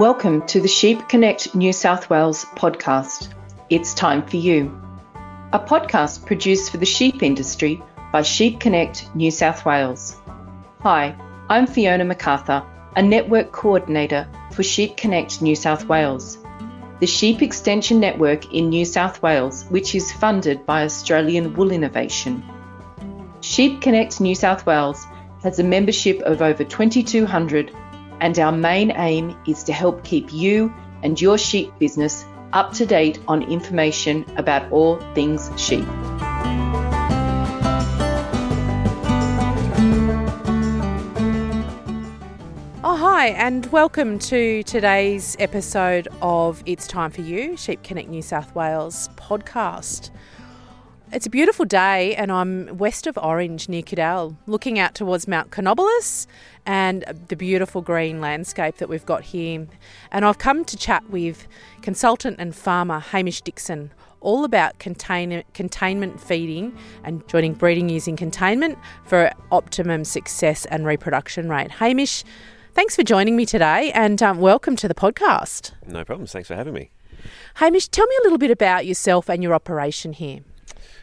Welcome to the Sheep Connect New South Wales podcast. It's time for you. A podcast produced for the sheep industry by Sheep Connect New South Wales. Hi, I'm Fiona MacArthur, a network coordinator for Sheep Connect New South Wales, the sheep extension network in New South Wales, which is funded by Australian Wool Innovation. Sheep Connect New South Wales has a membership of over 2,200 and our main aim is to help keep you and your sheep business up to date on information about all things sheep. Oh, hi, and welcome to today's episode of It's Time for You, Sheep Connect New South Wales podcast. It's a beautiful day, and I'm west of Orange near Cudal, looking out towards Mount Canobolas and the beautiful green landscape that we've got here. And I've come to chat with consultant and farmer Hamish Dixon all about contain- containment feeding and joining breeding using containment for optimum success and reproduction rate. Hamish, thanks for joining me today and um, welcome to the podcast. No problems. Thanks for having me. Hamish, tell me a little bit about yourself and your operation here.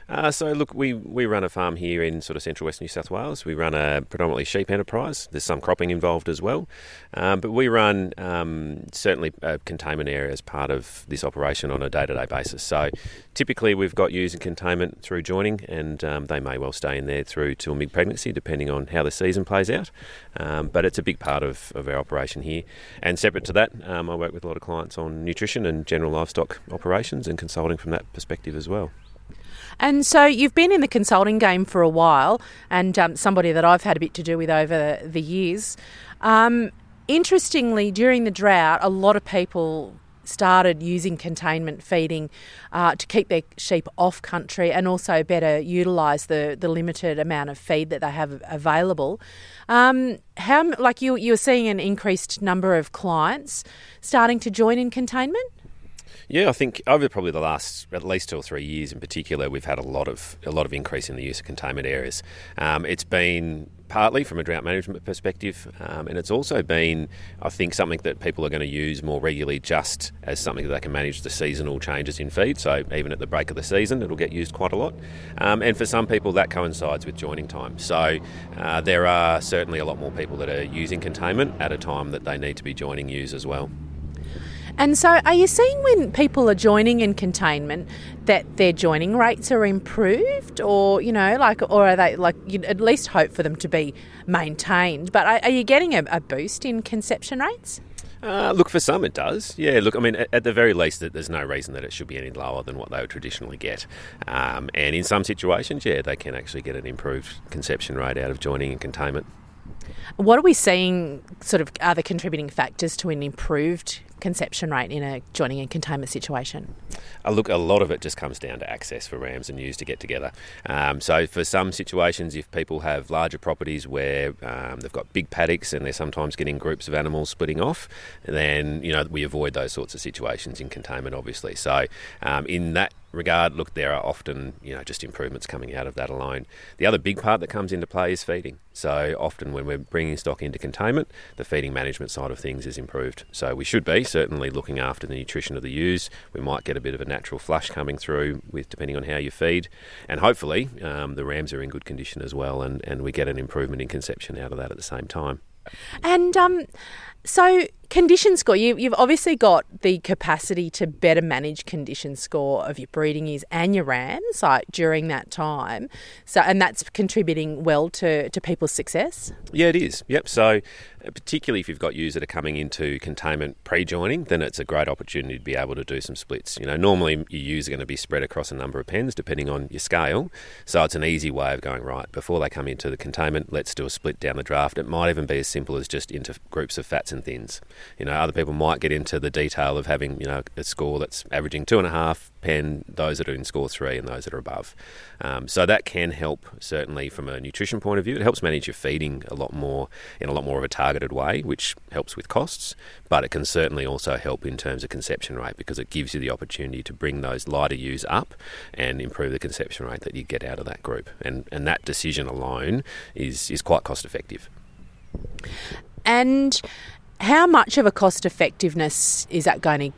Uh, so, look, we, we run a farm here in sort of central west New South Wales. We run a predominantly sheep enterprise. There's some cropping involved as well. Um, but we run um, certainly a containment area as part of this operation on a day to day basis. So, typically, we've got ewes in containment through joining, and um, they may well stay in there through till mid pregnancy, depending on how the season plays out. Um, but it's a big part of, of our operation here. And separate to that, um, I work with a lot of clients on nutrition and general livestock operations and consulting from that perspective as well. And so you've been in the consulting game for a while, and um, somebody that I've had a bit to do with over the years. Um, interestingly, during the drought, a lot of people started using containment feeding uh, to keep their sheep off country and also better utilise the, the limited amount of feed that they have available. Um, how like you you're seeing an increased number of clients starting to join in containment? Yeah, I think over probably the last at least two or three years in particular, we've had a lot of a lot of increase in the use of containment areas. Um, it's been partly from a drought management perspective, um, and it's also been, I think, something that people are going to use more regularly, just as something that they can manage the seasonal changes in feed. So even at the break of the season, it'll get used quite a lot, um, and for some people that coincides with joining time. So uh, there are certainly a lot more people that are using containment at a time that they need to be joining ewes as well. And so, are you seeing when people are joining in containment that their joining rates are improved, or you know, like, or are they like you at least hope for them to be maintained? But are, are you getting a, a, boost in conception rates? Uh, look, for some it does. Yeah, look, I mean, at, the very least, there's no reason that it should be any lower than what they would traditionally get. Um, and in some situations, yeah, they can actually get an improved conception rate out of joining and containment. What are we seeing sort of are the contributing factors to an improved conception rate in a joining and containment situation? Uh, look, a lot of it just comes down to access for rams and ewes to get together. Um, so, for some situations, if people have larger properties where um, they've got big paddocks and they're sometimes getting groups of animals splitting off, then you know we avoid those sorts of situations in containment, obviously. So, um, in that regard, look, there are often you know just improvements coming out of that alone. The other big part that comes into play is feeding. So often when we're bringing stock into containment, the feeding management side of things is improved. So we should be certainly looking after the nutrition of the ewes. We might get a bit of a natural flush coming through with depending on how you feed, and hopefully um, the rams are in good condition as well, and, and we get an improvement in conception out of that at the same time. And um, so condition score. You, have obviously got the capacity to better manage condition score of your breeding ewes and your rams like during that time. So and that's contributing well to, to people's success? Yeah it is. Yep. So uh, particularly if you've got ewes that are coming into containment pre-joining then it's a great opportunity to be able to do some splits. You know normally your ewes are going to be spread across a number of pens depending on your scale. So it's an easy way of going right before they come into the containment let's do a split down the draft. It might even be as simple as just into groups of fats and thins you know, other people might get into the detail of having, you know, a score that's averaging two and a half pen, those that are in score three and those that are above. Um, so that can help certainly from a nutrition point of view. It helps manage your feeding a lot more in a lot more of a targeted way, which helps with costs. But it can certainly also help in terms of conception rate because it gives you the opportunity to bring those lighter ewes up and improve the conception rate that you get out of that group. And and that decision alone is is quite cost effective. And How much of a cost effectiveness is that going to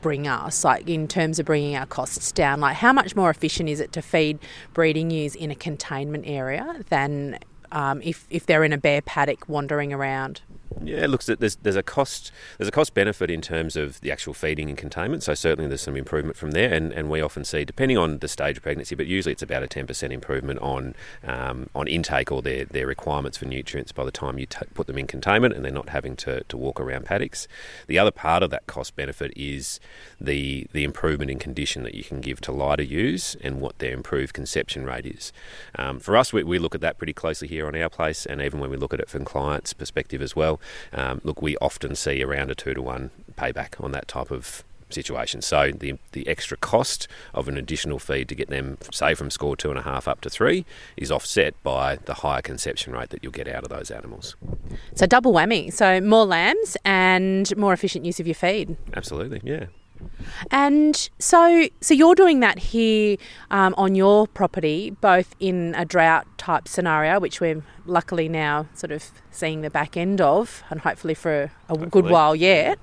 bring us, like in terms of bringing our costs down? Like, how much more efficient is it to feed breeding ewes in a containment area than um, if, if they're in a bare paddock wandering around? Yeah, it looks at there's there's a cost there's a cost benefit in terms of the actual feeding and containment. So certainly there's some improvement from there, and, and we often see depending on the stage of pregnancy, but usually it's about a ten percent improvement on um, on intake or their their requirements for nutrients by the time you t- put them in containment, and they're not having to, to walk around paddocks. The other part of that cost benefit is the the improvement in condition that you can give to lighter ewes and what their improved conception rate is. Um, for us, we, we look at that pretty closely here on our place, and even when we look at it from clients' perspective as well um, look, we often see around a two to one payback on that type of situation. So the the extra cost of an additional feed to get them, say, from score two and a half up to three, is offset by the higher conception rate that you'll get out of those animals. So double whammy. So more lambs and more efficient use of your feed. Absolutely, yeah. And so, so you're doing that here um, on your property, both in a drought type scenario, which we're luckily now sort of seeing the back end of, and hopefully for a hopefully. good while yet.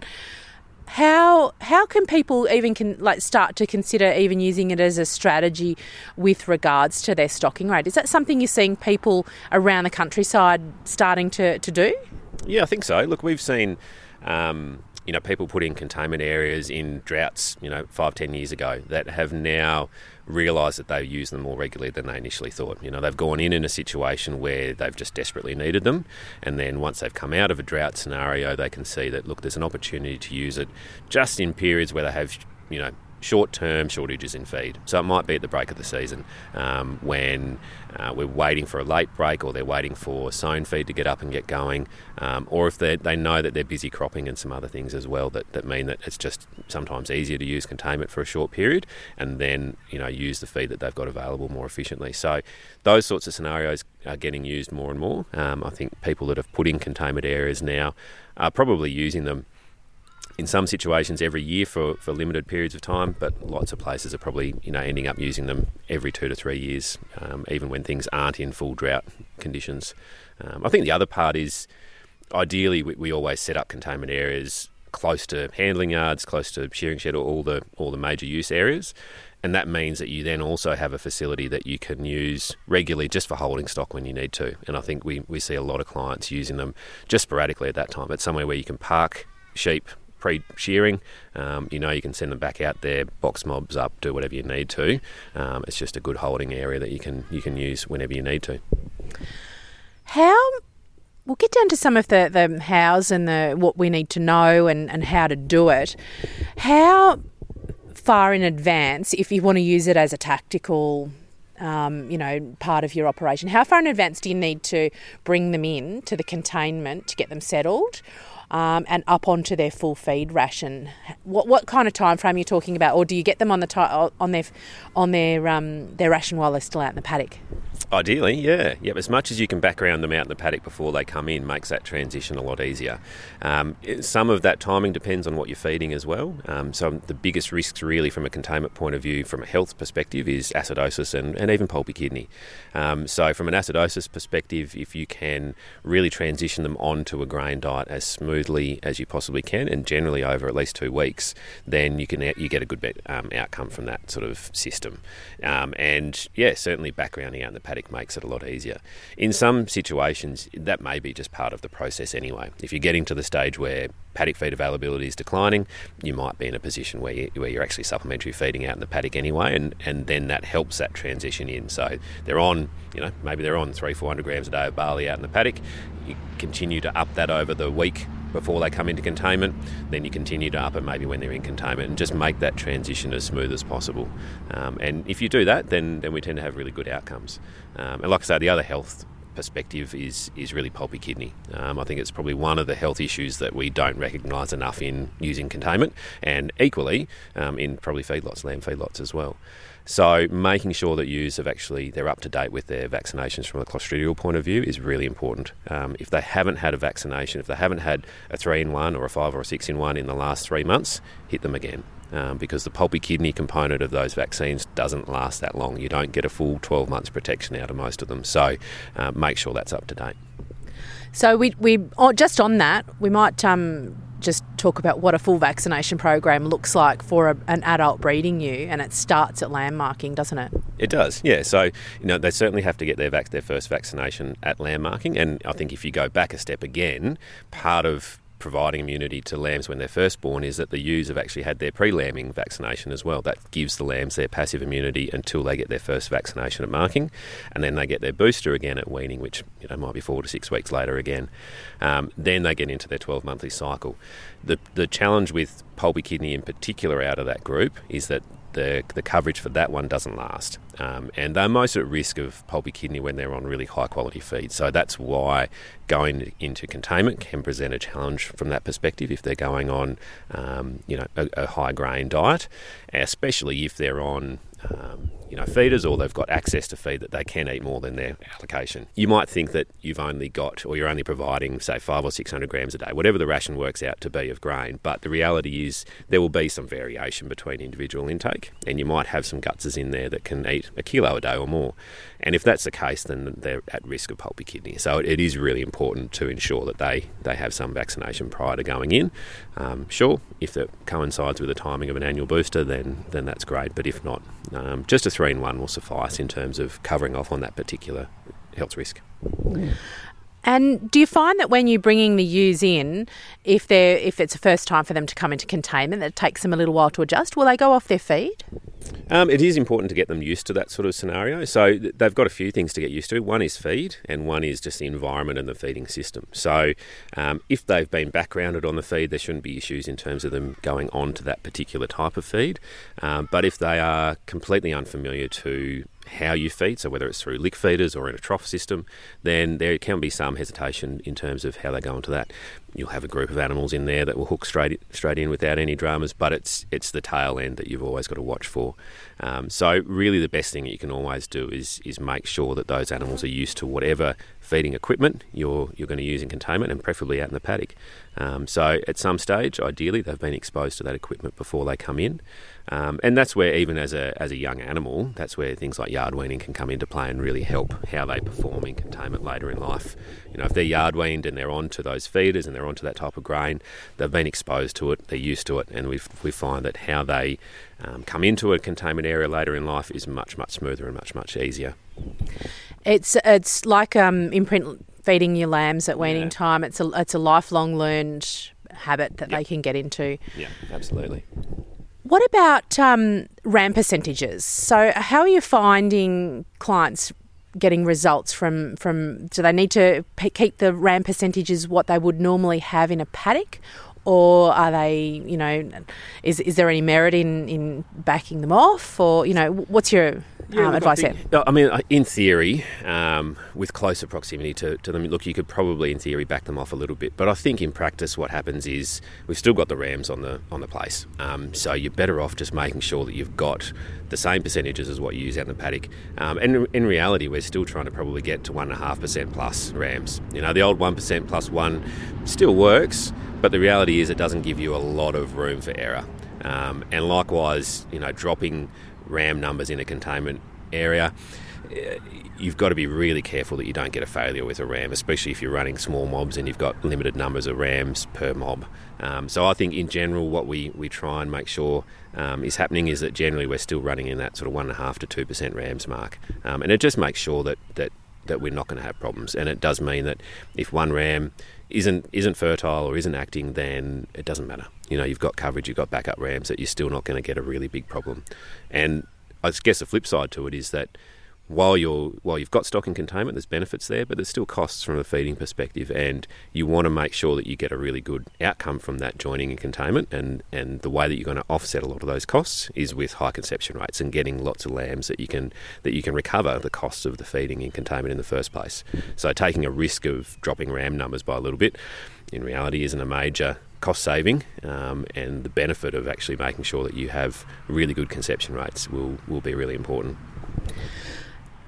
How how can people even can like start to consider even using it as a strategy with regards to their stocking rate? Is that something you're seeing people around the countryside starting to, to do? Yeah, I think so. Look, we've seen um, you know, people put in containment areas in droughts, you know, five, ten years ago that have now realised that they use them more regularly than they initially thought. You know, they've gone in in a situation where they've just desperately needed them, and then once they've come out of a drought scenario, they can see that look, there's an opportunity to use it just in periods where they have, you know, short term shortages in feed. So it might be at the break of the season um, when uh, we're waiting for a late break or they're waiting for sown feed to get up and get going, um, or if they know that they're busy cropping and some other things as well that, that mean that it's just sometimes easier to use containment for a short period and then you know use the feed that they've got available more efficiently. So those sorts of scenarios are getting used more and more. Um, I think people that have put in containment areas now are probably using them in some situations every year for, for limited periods of time, but lots of places are probably you know ending up using them every two to three years, um, even when things aren't in full drought conditions. Um, I think the other part is ideally we, we, always set up containment areas close to handling yards, close to shearing shed, or all the all the major use areas. And that means that you then also have a facility that you can use regularly just for holding stock when you need to. And I think we, we see a lot of clients using them just sporadically at that time. It's somewhere where you can park sheep pre shearing. Um, you know, you can send them back out there, box mobs up, do whatever you need to. Um, it's just a good holding area that you can you can use whenever you need to. How we'll get down to some of the, the hows and the what we need to know and, and how to do it. How far in advance, if you want to use it as a tactical um, you know, part of your operation. How far in advance do you need to bring them in to the containment to get them settled? Um, and up onto their full feed ration. What what kind of time frame are you talking about, or do you get them on the on their on their um, their ration while they're still out in the paddock? Ideally, yeah, yeah. As much as you can background them out in the paddock before they come in, makes that transition a lot easier. Um, some of that timing depends on what you're feeding as well. Um, so the biggest risks, really, from a containment point of view, from a health perspective, is acidosis and, and even pulpy kidney. Um, so from an acidosis perspective, if you can really transition them onto a grain diet as smoothly as you possibly can, and generally over at least two weeks, then you can you get a good um, outcome from that sort of system. Um, and yeah, certainly backgrounding out in the paddock makes it a lot easier. In some situations, that may be just part of the process anyway. If you're getting to the stage where paddock feed availability is declining, you might be in a position where, you, where you're actually supplementary feeding out in the paddock anyway, and, and then that helps that transition in. So they're on, you know, maybe they're on three, 400 grams a day of barley out in the paddock. You continue to up that over the week before they come into containment. Then you continue to up it maybe when they're in containment and just make that transition as smooth as possible. Um, and if you do that, then, then we tend to have really good outcomes. Um, and like I say, the other health perspective is is really pulpy kidney. Um, I think it's probably one of the health issues that we don't recognise enough in using containment, and equally um, in probably feedlots, lamb feedlots as well. So making sure that ewes have actually they're up to date with their vaccinations from a clostridial point of view is really important. Um, if they haven't had a vaccination, if they haven't had a three in one or a five or a six in one in the last three months, hit them again. Um, because the pulpy kidney component of those vaccines doesn't last that long. You don't get a full 12 months protection out of most of them. So uh, make sure that's up to date. So we we oh, just on that we might um, just talk about what a full vaccination program looks like for a, an adult breeding ewe, and it starts at lamb marking, doesn't it? It does, yeah. So you know they certainly have to get their vac- their first vaccination at lamb marking, and I think if you go back a step again, part of providing immunity to lambs when they're first born is that the ewes have actually had their pre-lambing vaccination as well. That gives the lambs their passive immunity until they get their first vaccination at marking, and then they get their booster again at weaning, which you know might be four to six weeks later again. Um, then they get into their 12 monthly cycle. The the challenge with pulpy kidney in particular out of that group is that the, the coverage for that one doesn't last. Um, and they're most at risk of pulpy kidney when they're on really high quality feed. So that's why going into containment can present a challenge from that perspective if they're going on, um, you know, a, a, high grain diet, especially if they're on um, you know, feeders or they've got access to feed that they can eat more than their allocation. You might think that you've only got, or you're only providing, say, five or six hundred grams a day, whatever the ration works out to be of grain. But the reality is there will be some variation between individual intake, and you might have some gutses in there that can eat a kilo a day or more. And if that's the case, then they're at risk of pulpy kidney. So it is really important to ensure that they, they have some vaccination prior to going in. Um, sure, if it coincides with the timing of an annual booster, then then that's great. But if not, um, just a in one will suffice in terms of covering off on that particular health risk. Mm. And do you find that when you're bringing the ewes in, if they're if it's a first time for them to come into containment, that it takes them a little while to adjust? Will they go off their feed? Um, it is important to get them used to that sort of scenario. So they've got a few things to get used to. One is feed, and one is just the environment and the feeding system. So um, if they've been backgrounded on the feed, there shouldn't be issues in terms of them going on to that particular type of feed. Um, but if they are completely unfamiliar to how you feed, so whether it's through lick feeders or in a trough system, then there can be some hesitation in terms of how they go into that. You'll have a group of animals in there that will hook straight straight in without any dramas, but it's it's the tail end that you've always got to watch for. Um, so really, the best thing that you can always do is is make sure that those animals are used to whatever feeding equipment you're you're going to use in containment, and preferably out in the paddock. Um, so at some stage, ideally, they've been exposed to that equipment before they come in. Um, and that's where, even as a, as a young animal, that's where things like yard weaning can come into play and really help how they perform in containment later in life. You know, if they're yard weaned and they're onto those feeders and they're onto that type of grain, they've been exposed to it, they're used to it, and we we find that how they um, come into a containment area later in life is much much smoother and much much easier. It's it's like um, imprint feeding your lambs at weaning yeah. time. It's a it's a lifelong learned habit that yep. they can get into. Yeah, absolutely. What about um, ram percentages? So, how are you finding clients getting results from from? Do they need to p- keep the ram percentages what they would normally have in a paddock, or are they, you know, is is there any merit in in backing them off, or you know, what's your yeah, um, advice I think, I mean, in theory, um, with closer proximity to, to them, look, you could probably, in theory, back them off a little bit. But I think in practice, what happens is we've still got the Rams on the on the place, um, so you're better off just making sure that you've got the same percentages as what you use out in the paddock. Um, and in reality, we're still trying to probably get to one and a half percent plus Rams. You know, the old one percent plus one still works, but the reality is it doesn't give you a lot of room for error. Um, and likewise, you know, dropping RAM numbers in a containment area, you've got to be really careful that you don't get a failure with a RAM, especially if you're running small mobs and you've got limited numbers of RAMs per mob. Um, so I think in general, what we, we try and make sure um, is happening is that generally we're still running in that sort of one and a half to two percent RAMs mark, um, and it just makes sure that that that we're not going to have problems. And it does mean that if one RAM isn't isn't fertile or isn't acting, then it doesn't matter. You know, you've got coverage, you've got backup rams that you're still not going to get a really big problem. And I guess the flip side to it is that while you're while you've got stock in containment, there's benefits there, but there's still costs from a feeding perspective, and you want to make sure that you get a really good outcome from that joining in containment. And and the way that you're going to offset a lot of those costs is with high conception rates and getting lots of lambs that you can that you can recover the costs of the feeding in containment in the first place. So taking a risk of dropping ram numbers by a little bit, in reality, isn't a major cost saving, um, and the benefit of actually making sure that you have really good conception rates will will be really important.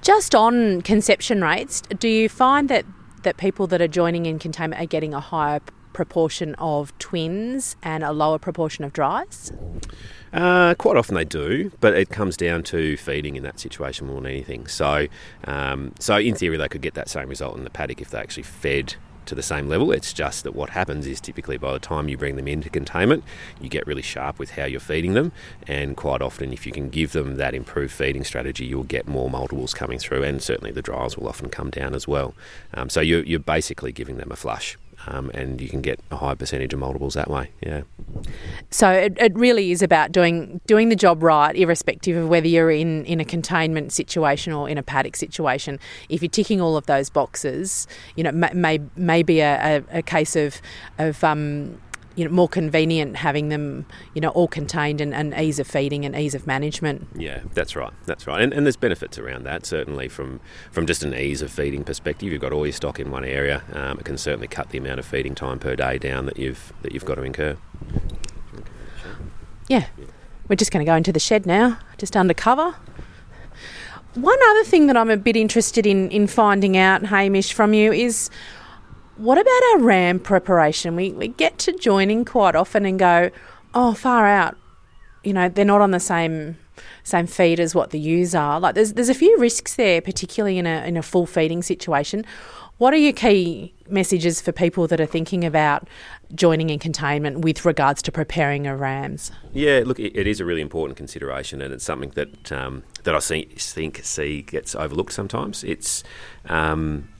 Just on conception rates, do you find that, that people that are joining in containment are getting a higher proportion of twins and a lower proportion of dries? Uh, quite often they do, but it comes down to feeding in that situation more than anything. So, um, so in theory, they could get that same result in the paddock if they actually fed to the same level. It's just that what happens is typically by the time you bring them into containment, you get really sharp with how you're feeding them, and quite often, if you can give them that improved feeding strategy, you'll get more multiples coming through, and certainly the dries will often come down as well. Um, so you're, you're basically giving them a flush um, and you can get a high percentage of multiples that way. Yeah. So it, it really is about doing doing the job right, irrespective of whether you're in, in a containment situation or in a paddock situation. If you're ticking all of those boxes, you know, may may, may be a, a, a case of of um, you know more convenient having them you know all contained and, and, ease of feeding and ease of management. Yeah, that's right. That's right. And, and, there's benefits around that certainly from from just an ease of feeding perspective. You've got all your stock in one area. Um, it can certainly cut the amount of feeding time per day down that you've that you've got to incur. Yeah. We're just going to go into the shed now, just undercover. One other thing that I'm a bit interested in in finding out, Hamish, from you is what about our ram preparation? We, we get to joining quite often and go, oh, far out. You know, they're not on the same same feed as what the ewes are. Like there's there's a few risks there, particularly in a in a full feeding situation. What are your key messages for people that are thinking about joining in containment with regards to preparing a rams? Yeah, look, it, it is a really important consideration, and it's something that um, that I see, think see gets overlooked sometimes. It's um,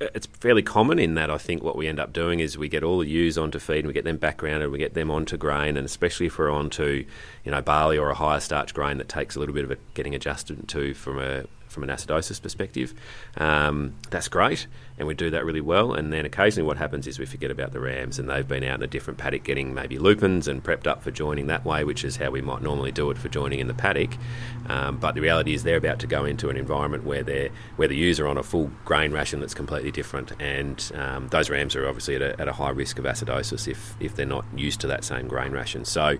it's fairly common in that I think what we end up doing is we get all the ewes onto feed and we get them backgrounded, we get them onto grain, and especially if we're onto you know barley or a higher starch grain that takes a little bit of a, getting adjusted to from a from an acidosis perspective. Um, that's great, and we do that really well. And then occasionally, what happens is we forget about the rams, and they've been out in a different paddock getting maybe lupins and prepped up for joining that way, which is how we might normally do it for joining in the paddock. Um, but the reality is, they're about to go into an environment where they're where the ewes are on a full grain ration that's completely different, and um, those rams are obviously at a, at a high risk of acidosis if if they're not used to that same grain ration. So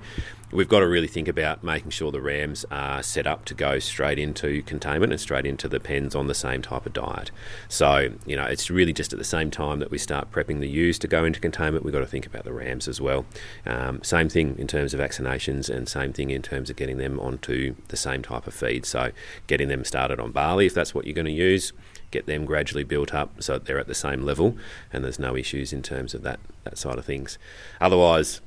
we've got to really think about making sure the rams are set up to go straight into containment and straight into the pens on the same type of diet. So, you know, it's really just at the same time that we start prepping the ewes to go into containment, we've got to think about the rams as well. Um, same thing in terms of vaccinations and same thing in terms of getting them onto the same type of feed. So, getting them started on barley if that's what you're going to use get them gradually built up so that they're at the same level and there's no issues in terms of that that side of things. Otherwise,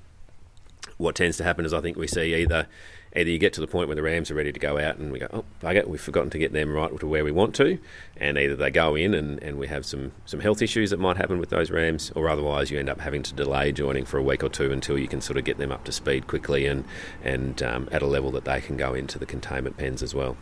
what tends to happen is I think we see either either you get to the point where the Rams are ready to go out and we go, oh, bugger, we've forgotten to get them right to where we want to, and either they go in and, and we have some, some health issues that might happen with those Rams, or otherwise you end up having to delay joining for a week or two until you can sort of get them up to speed quickly and, and um, at a level that they can go into the containment pens as well.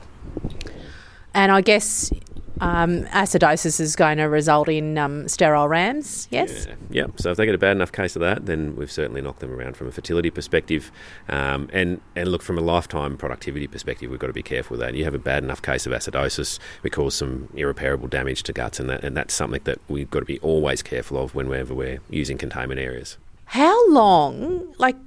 And I guess um, acidosis is going to result in um, sterile rams, yes? Yeah. yeah. So if they get a bad enough case of that, then we've certainly knocked them around from a fertility perspective. Um, and, and look, from a lifetime productivity perspective, we've got to be careful with that. You have a bad enough case of acidosis, we cause some irreparable damage to guts, and, that, and that's something that we've got to be always careful of whenever we're using containment areas. How long, like,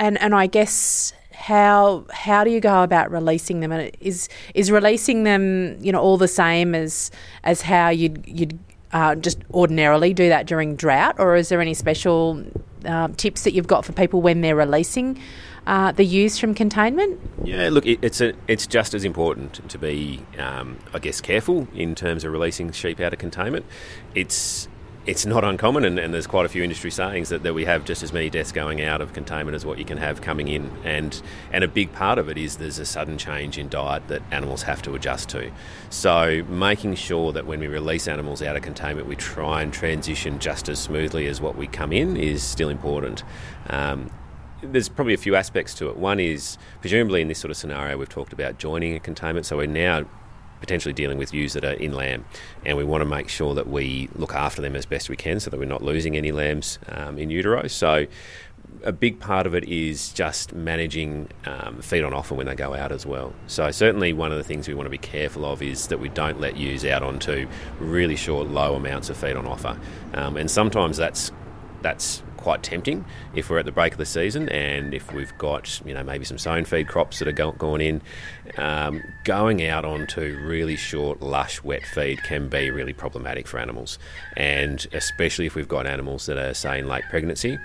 and, and I guess how how do you go about releasing them? And is is releasing them, you know, all the same as as how you'd you'd uh, just ordinarily do that during drought, or is there any special uh, tips that you've got for people when they're releasing uh, the ewes from containment? Yeah, look, it, it's a, it's just as important to be, um, I guess, careful in terms of releasing sheep out of containment. It's it's not uncommon, and, and, there's quite a few industry sayings that, that we have just as many deaths going out of containment as what you can have coming in. And and a big part of it is there's a sudden change in diet that animals have to adjust to. So making sure that when we release animals out of containment, we try and transition just as smoothly as what we come in is still important. Um, there's probably a few aspects to it. One is presumably in this sort of scenario we've talked about joining a containment, so we're now potentially dealing with ewes that are in lamb, and we want to make sure that we look after them as best we can, so that we're not losing any lambs um, in utero. So. A big part of it is just managing um, feed on offer when they go out as well. So certainly one of the things we want to be careful of is that we don't let ewes out onto really short, low amounts of feed on offer, um, and sometimes that's that's quite tempting if we're at the break of the season and if we've got you know maybe some sown feed crops that are go- going in. Um, going out onto really short, lush, wet feed can be really problematic for animals, and especially if we've got animals that are say in late pregnancy,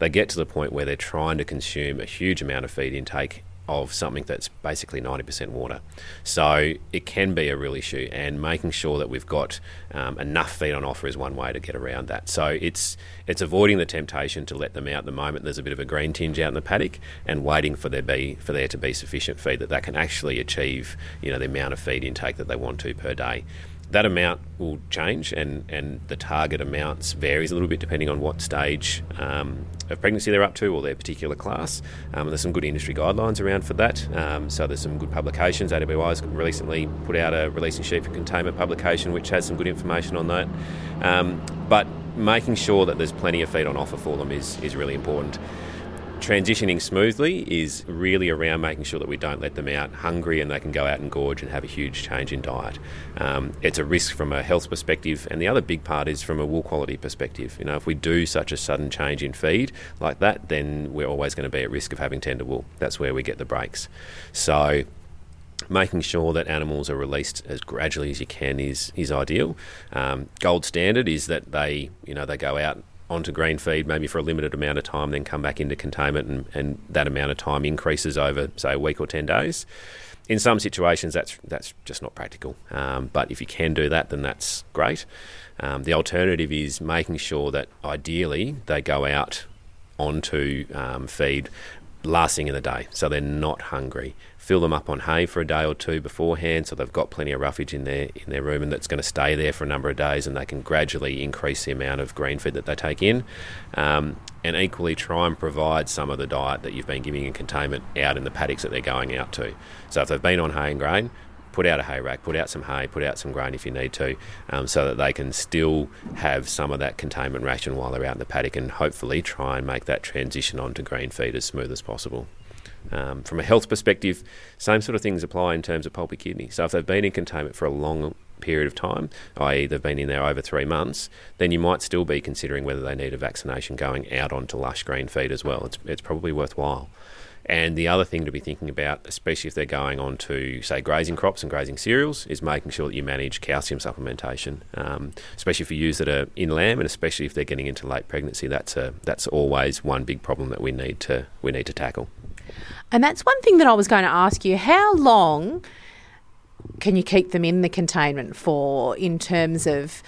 they get to the point where they're trying to consume a huge amount of feed intake of something that's basically 90% water. So it can be a real issue, and making sure that we've got um, enough feed on offer is one way to get around that. So it's it's avoiding the temptation to let them out the moment there's a bit of a green tinge out in the paddock, and waiting for there be for there to be sufficient feed that they can actually achieve you know the amount of feed intake that they want to per day that amount will change and, and the target amounts varies a little bit depending on what stage um, of pregnancy they're up to or their particular class. Um, there's some good industry guidelines around for that. Um, so there's some good publications. AWI's recently put out a releasing sheet for containment publication which has some good information on that. Um, but making sure that there's plenty of feed on offer for them is, is really important transitioning smoothly is really around making sure that we don't let them out hungry and they can go out and gorge and have a huge change in diet. Um, it's a risk from a health perspective, and the other big part is from a wool quality perspective. You know, if we do such a sudden change in feed like that, then we're always going to be at risk of having tender wool. That's where we get the breaks. So making sure that animals are released as gradually as you can is is ideal. Um, gold standard is that they you know they go out onto green feed maybe for a limited amount of time, then come back into containment, and, and that amount of time increases over, say, a week or 10 days. In some situations, that's that's just not practical. Um, but if you can do that, then that's great. Um, the alternative is making sure that ideally they go out onto um, feed last thing in the day, so they're not hungry fill them up on hay for a day or two beforehand, so they've got plenty of roughage in their in their and that's going to stay there for a number of days, and they can gradually increase the amount of green feed that they take in. Um, and equally try and provide some of the diet that you've been giving in containment out in the paddocks that they're going out to. So if they've been on hay and grain, put out a hay rack, put out some hay, put out some grain if you need to, um, so that they can still have some of that containment ration while they're out in the paddock and hopefully try and make that transition onto green feed as smooth as possible. Um, from a health perspective, same sort of things apply in terms of pulpy kidney. So if they've been in containment for a long period of time, i.e., they've been in there over three months, then you might still be considering whether they need a vaccination going out onto lush green feed as well. It's, it's probably worthwhile. And the other thing to be thinking about, especially if they're going on to, say, grazing crops and grazing cereals, is making sure that you manage calcium supplementation, um, especially for ewes that are in lamb, and especially if they're getting into late pregnancy. That's a that's always one big problem that we need to we need to tackle. And that's one thing that I was going to ask you. How long can you keep them in the containment for in terms of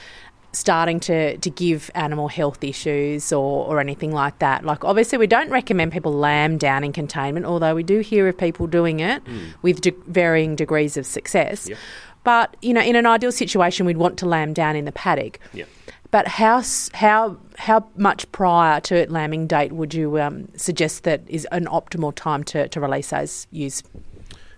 starting to, to give animal health issues or, or anything like that? Like, obviously, we don't recommend people lamb down in containment, although we do hear of people doing it mm. with de- varying degrees of success. Yep. But, you know, in an ideal situation, we'd want to lamb down in the paddock. Yep. But how how how much prior to lambing date would you um, suggest that is an optimal time to, to release those ewes?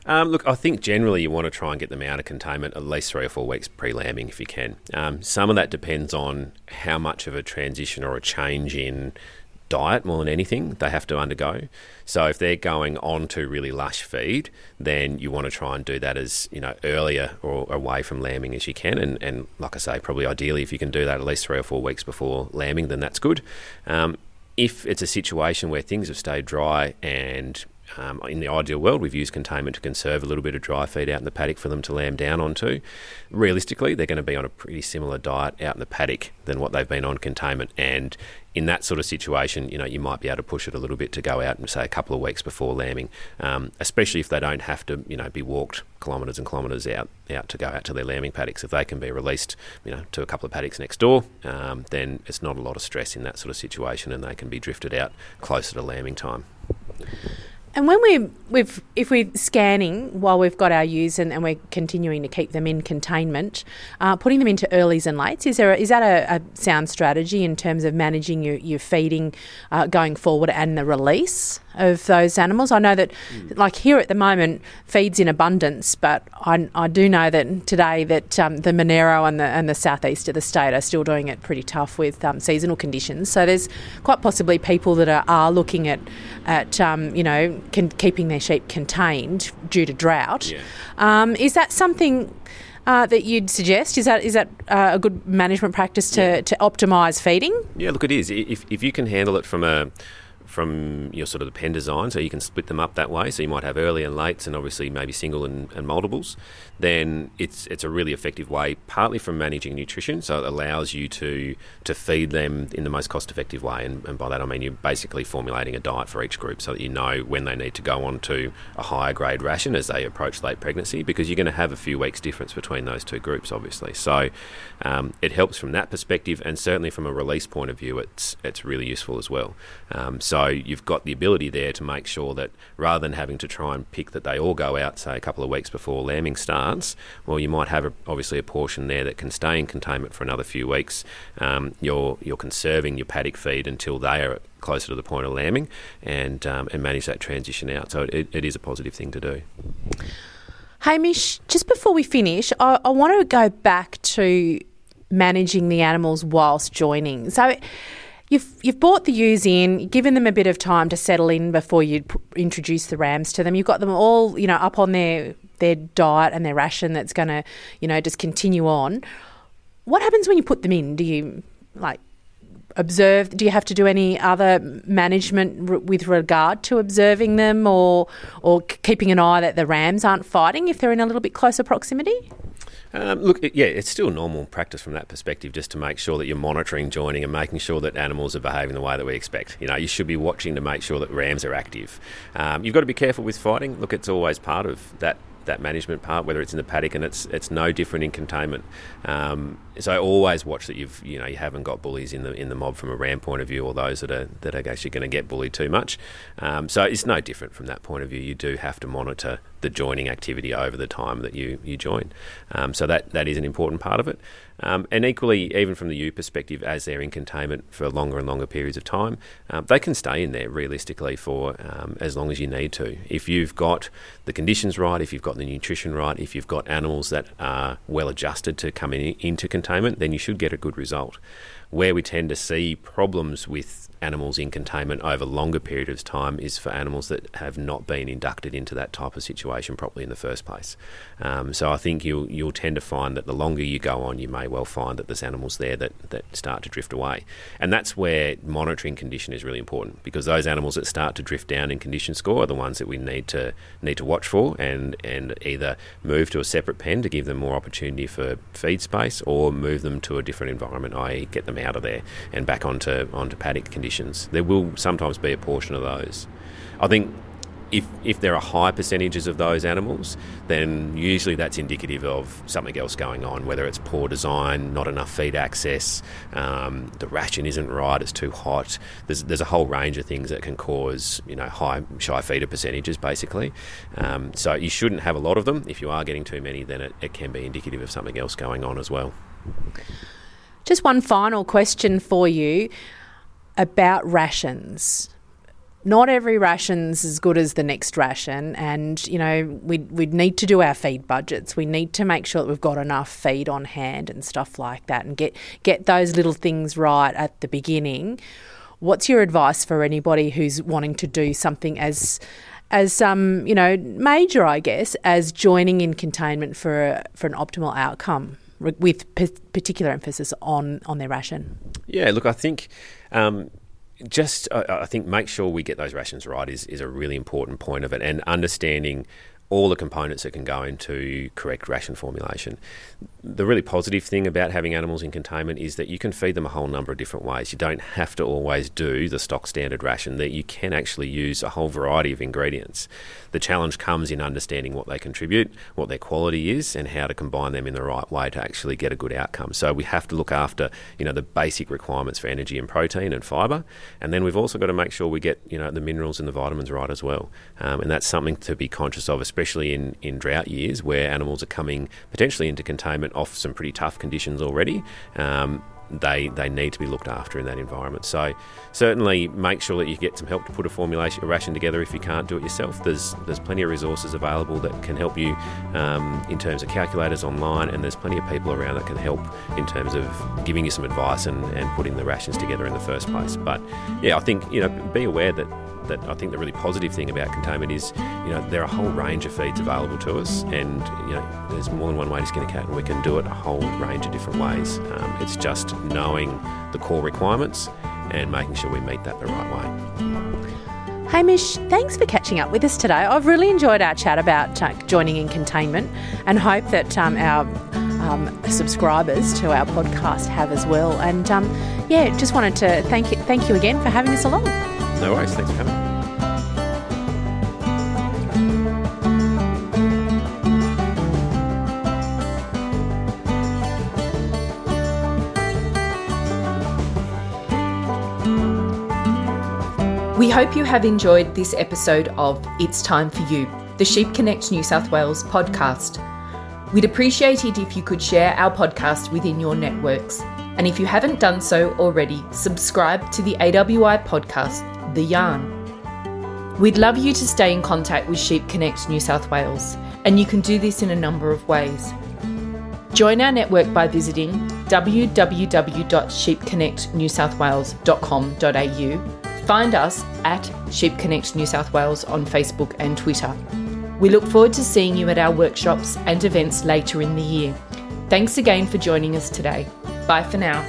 Um, look, I think generally you want to try and get them out of containment at least three or four weeks pre lambing if you can. Um, some of that depends on how much of a transition or a change in diet more than anything they have to undergo. So if they're going on to really lush feed, then you want to try and do that as you know earlier or away from lambing as you can. And, and like I say, probably ideally if you can do that at least three or four weeks before lambing, then that's good. Um, if it's a situation where things have stayed dry and um, in the ideal world, we've used containment to conserve a little bit of dry feed out in the paddock for them to lamb down onto. Realistically, they're going to be on a pretty similar diet out in the paddock than what they've been on containment. And in that sort of situation, you know, you might be able to push it a little bit to go out and say a couple of weeks before lambing, um, especially if they don't have to, you know, be walked kilometres and kilometres out out to go out to their lambing paddocks. If they can be released, you know, to a couple of paddocks next door, um, then it's not a lot of stress in that sort of situation, and they can be drifted out closer to lambing time. And when we we've if we're scanning while we've got our ewes and, and we're continuing to keep them in containment, uh, putting them into earlies and lates, is there a, is that a, a, sound strategy in terms of managing your, your feeding uh, going forward and the release? of those animals. I know that, mm. like here at the moment, feeds in abundance, but I, I do know that today that um, the Monaro and the and the southeast of the state are still doing it pretty tough with um, seasonal conditions. So there's quite possibly people that are, are looking at at um, you know can, keeping their sheep contained due to drought. Yeah. Um, is that something? uh, that you'd suggest? Is that is that uh, a good management practice to, yeah. to optimise feeding? Yeah, look, it is. If, if you can handle it from a from your sort of the pen design, so you can split them up that way. So you might have early and lates, and obviously maybe single and, and, multiples. Then it's it's a really effective way, partly from managing nutrition, so it allows you to to feed them in the most cost effective way. And, and by that I mean you're basically formulating a diet for each group, so that you know when they need to go on to a higher grade ration as they approach late pregnancy, because you're going to have a few weeks difference between those two groups, obviously. So um, it helps from that perspective, and certainly from a release point of view, it's it's really useful as well. Um, so so you've got the ability there to make sure that rather than having to try and pick that they all go out, say, a couple of weeks before lambing starts, well, you might have a, obviously a portion there that can stay in containment for another few weeks. Um, you're, you're conserving your paddock feed until they are closer to the point of lambing and, um, and manage that transition out. So it, it is a positive thing to do. Hamish, just before we finish, I, I want to go back to managing the animals whilst joining. So, You've you've brought the ewes in, given them a bit of time to settle in before you introduce the rams to them. You've got them all, you know, up on their their diet and their ration that's going to, you know, just continue on. What happens when you put them in? Do you like observe? Do you have to do any other management r- with regard to observing them, or or keeping an eye that the rams aren't fighting if they're in a little bit closer proximity? Um, look, yeah, it's still normal practice from that perspective, just to make sure that you're monitoring joining and making sure that animals are behaving the way that we expect. You know, you should be watching to make sure that rams are active. Um, you've got to be careful with fighting. Look, it's always part of that that management part, whether it's in the paddock, and it's it's no different in containment. Um, so I always watch that you've you know you haven't got bullies in the in the mob from a ram point of view, or those that are that are actually going to get bullied too much. Um, so it's no different from that point of view. You do have to monitor the joining activity over the time that you you join. Um, so that that is an important part of it. Um, and equally, even from the ewe perspective, as they're in containment for longer and longer periods of time, um, they can stay in there realistically for um, as long as you need to. If you've got the conditions right, if you've got the nutrition right, if you've got animals that are well adjusted to coming into containment, then you should get a good result. Where we tend to see problems with animals in containment over longer periods of time is for animals that have not been inducted into that type of situation properly in the first place. Um, so I think you'll you'll tend to find that the longer you go on, you may well find that there's animals there that, that start to drift away, and that's where monitoring condition is really important because those animals that start to drift down in condition score are the ones that we need to need to watch for and and either move to a separate pen to give them more opportunity for feed space or move them to a different environment, i.e., get them out of there and back onto onto paddock conditions conditions. There will sometimes be a portion of those. I think if if there are high percentages of those animals, then usually that's indicative of something else going on. Whether it's poor design, not enough feed access, um, the ration isn't right, it's too hot. There's there's a whole range of things that can cause you know high shy feeder percentages basically. Um, so you shouldn't have a lot of them. If you are getting too many, then it, it can be indicative of something else going on as well. Just one final question for you about rations. Not every ration's as good as the next ration, and you know we we need to do our feed budgets. We need to make sure that we've got enough feed on hand and stuff like that, and get get those little things right at the beginning. What's your advice for anybody who's wanting to do something as as um, you know major, I guess, as joining in containment for a, for an optimal outcome, with p- particular emphasis on on their ration? Yeah, look, I think um, just uh, I think make sure we get those rations right is is a really important point of it, and understanding all the components that can go into correct ration formulation. The really positive thing about having animals in containment is that you can feed them a whole number of different ways. You don't have to always do the stock standard ration, that you can actually use a whole variety of ingredients. The challenge comes in understanding what they contribute, what their quality is, and how to combine them in the right way to actually get a good outcome. So we have to look after, you know, the basic requirements for energy and protein and fibre, and then we've also got to make sure we get, you know, the minerals and the vitamins right as well. Um, and that's something to be conscious of, especially in, in drought years where animals are coming potentially into containment off some pretty tough conditions already. Um, they they need to be looked after in that environment. So certainly make sure that you get some help to put a formulation a ration together if you can't do it yourself. There's there's plenty of resources available that can help you um, in terms of calculators online, and there's plenty of people around that can help in terms of giving you some advice and, and putting the rations together in the first place. But yeah, I think you know be aware that that I think the really positive thing about containment is, you know, there are a whole range of feeds available to us, and you know, there's more than one way to skin a cat, and we can do it a whole range of different ways. Um, it's just knowing the core requirements and making sure we meet that the right way. Hamish, thanks for catching up with us today. I've really enjoyed our chat about uh, joining in containment and hope that um, our um, subscribers to our podcast have as well. And um, yeah, just wanted to thank you, thank you again for having us along. No worries. Thanks for coming. We hope you have enjoyed this episode of It's Time for You, the Sheep Connect New South Wales podcast. We'd appreciate it if you could share our podcast within your networks. And if you haven't done so already, subscribe to the AWI podcast, The Yarn. We'd love you to stay in contact with Sheep Connect New South Wales, and you can do this in a number of ways. Join our network by visiting www.sheepconnectnewsouthwales.com.au Find us at Sheep Connect New South Wales on Facebook and Twitter. We look forward to seeing you at our workshops and events later in the year. Thanks again for joining us today. Bye for now.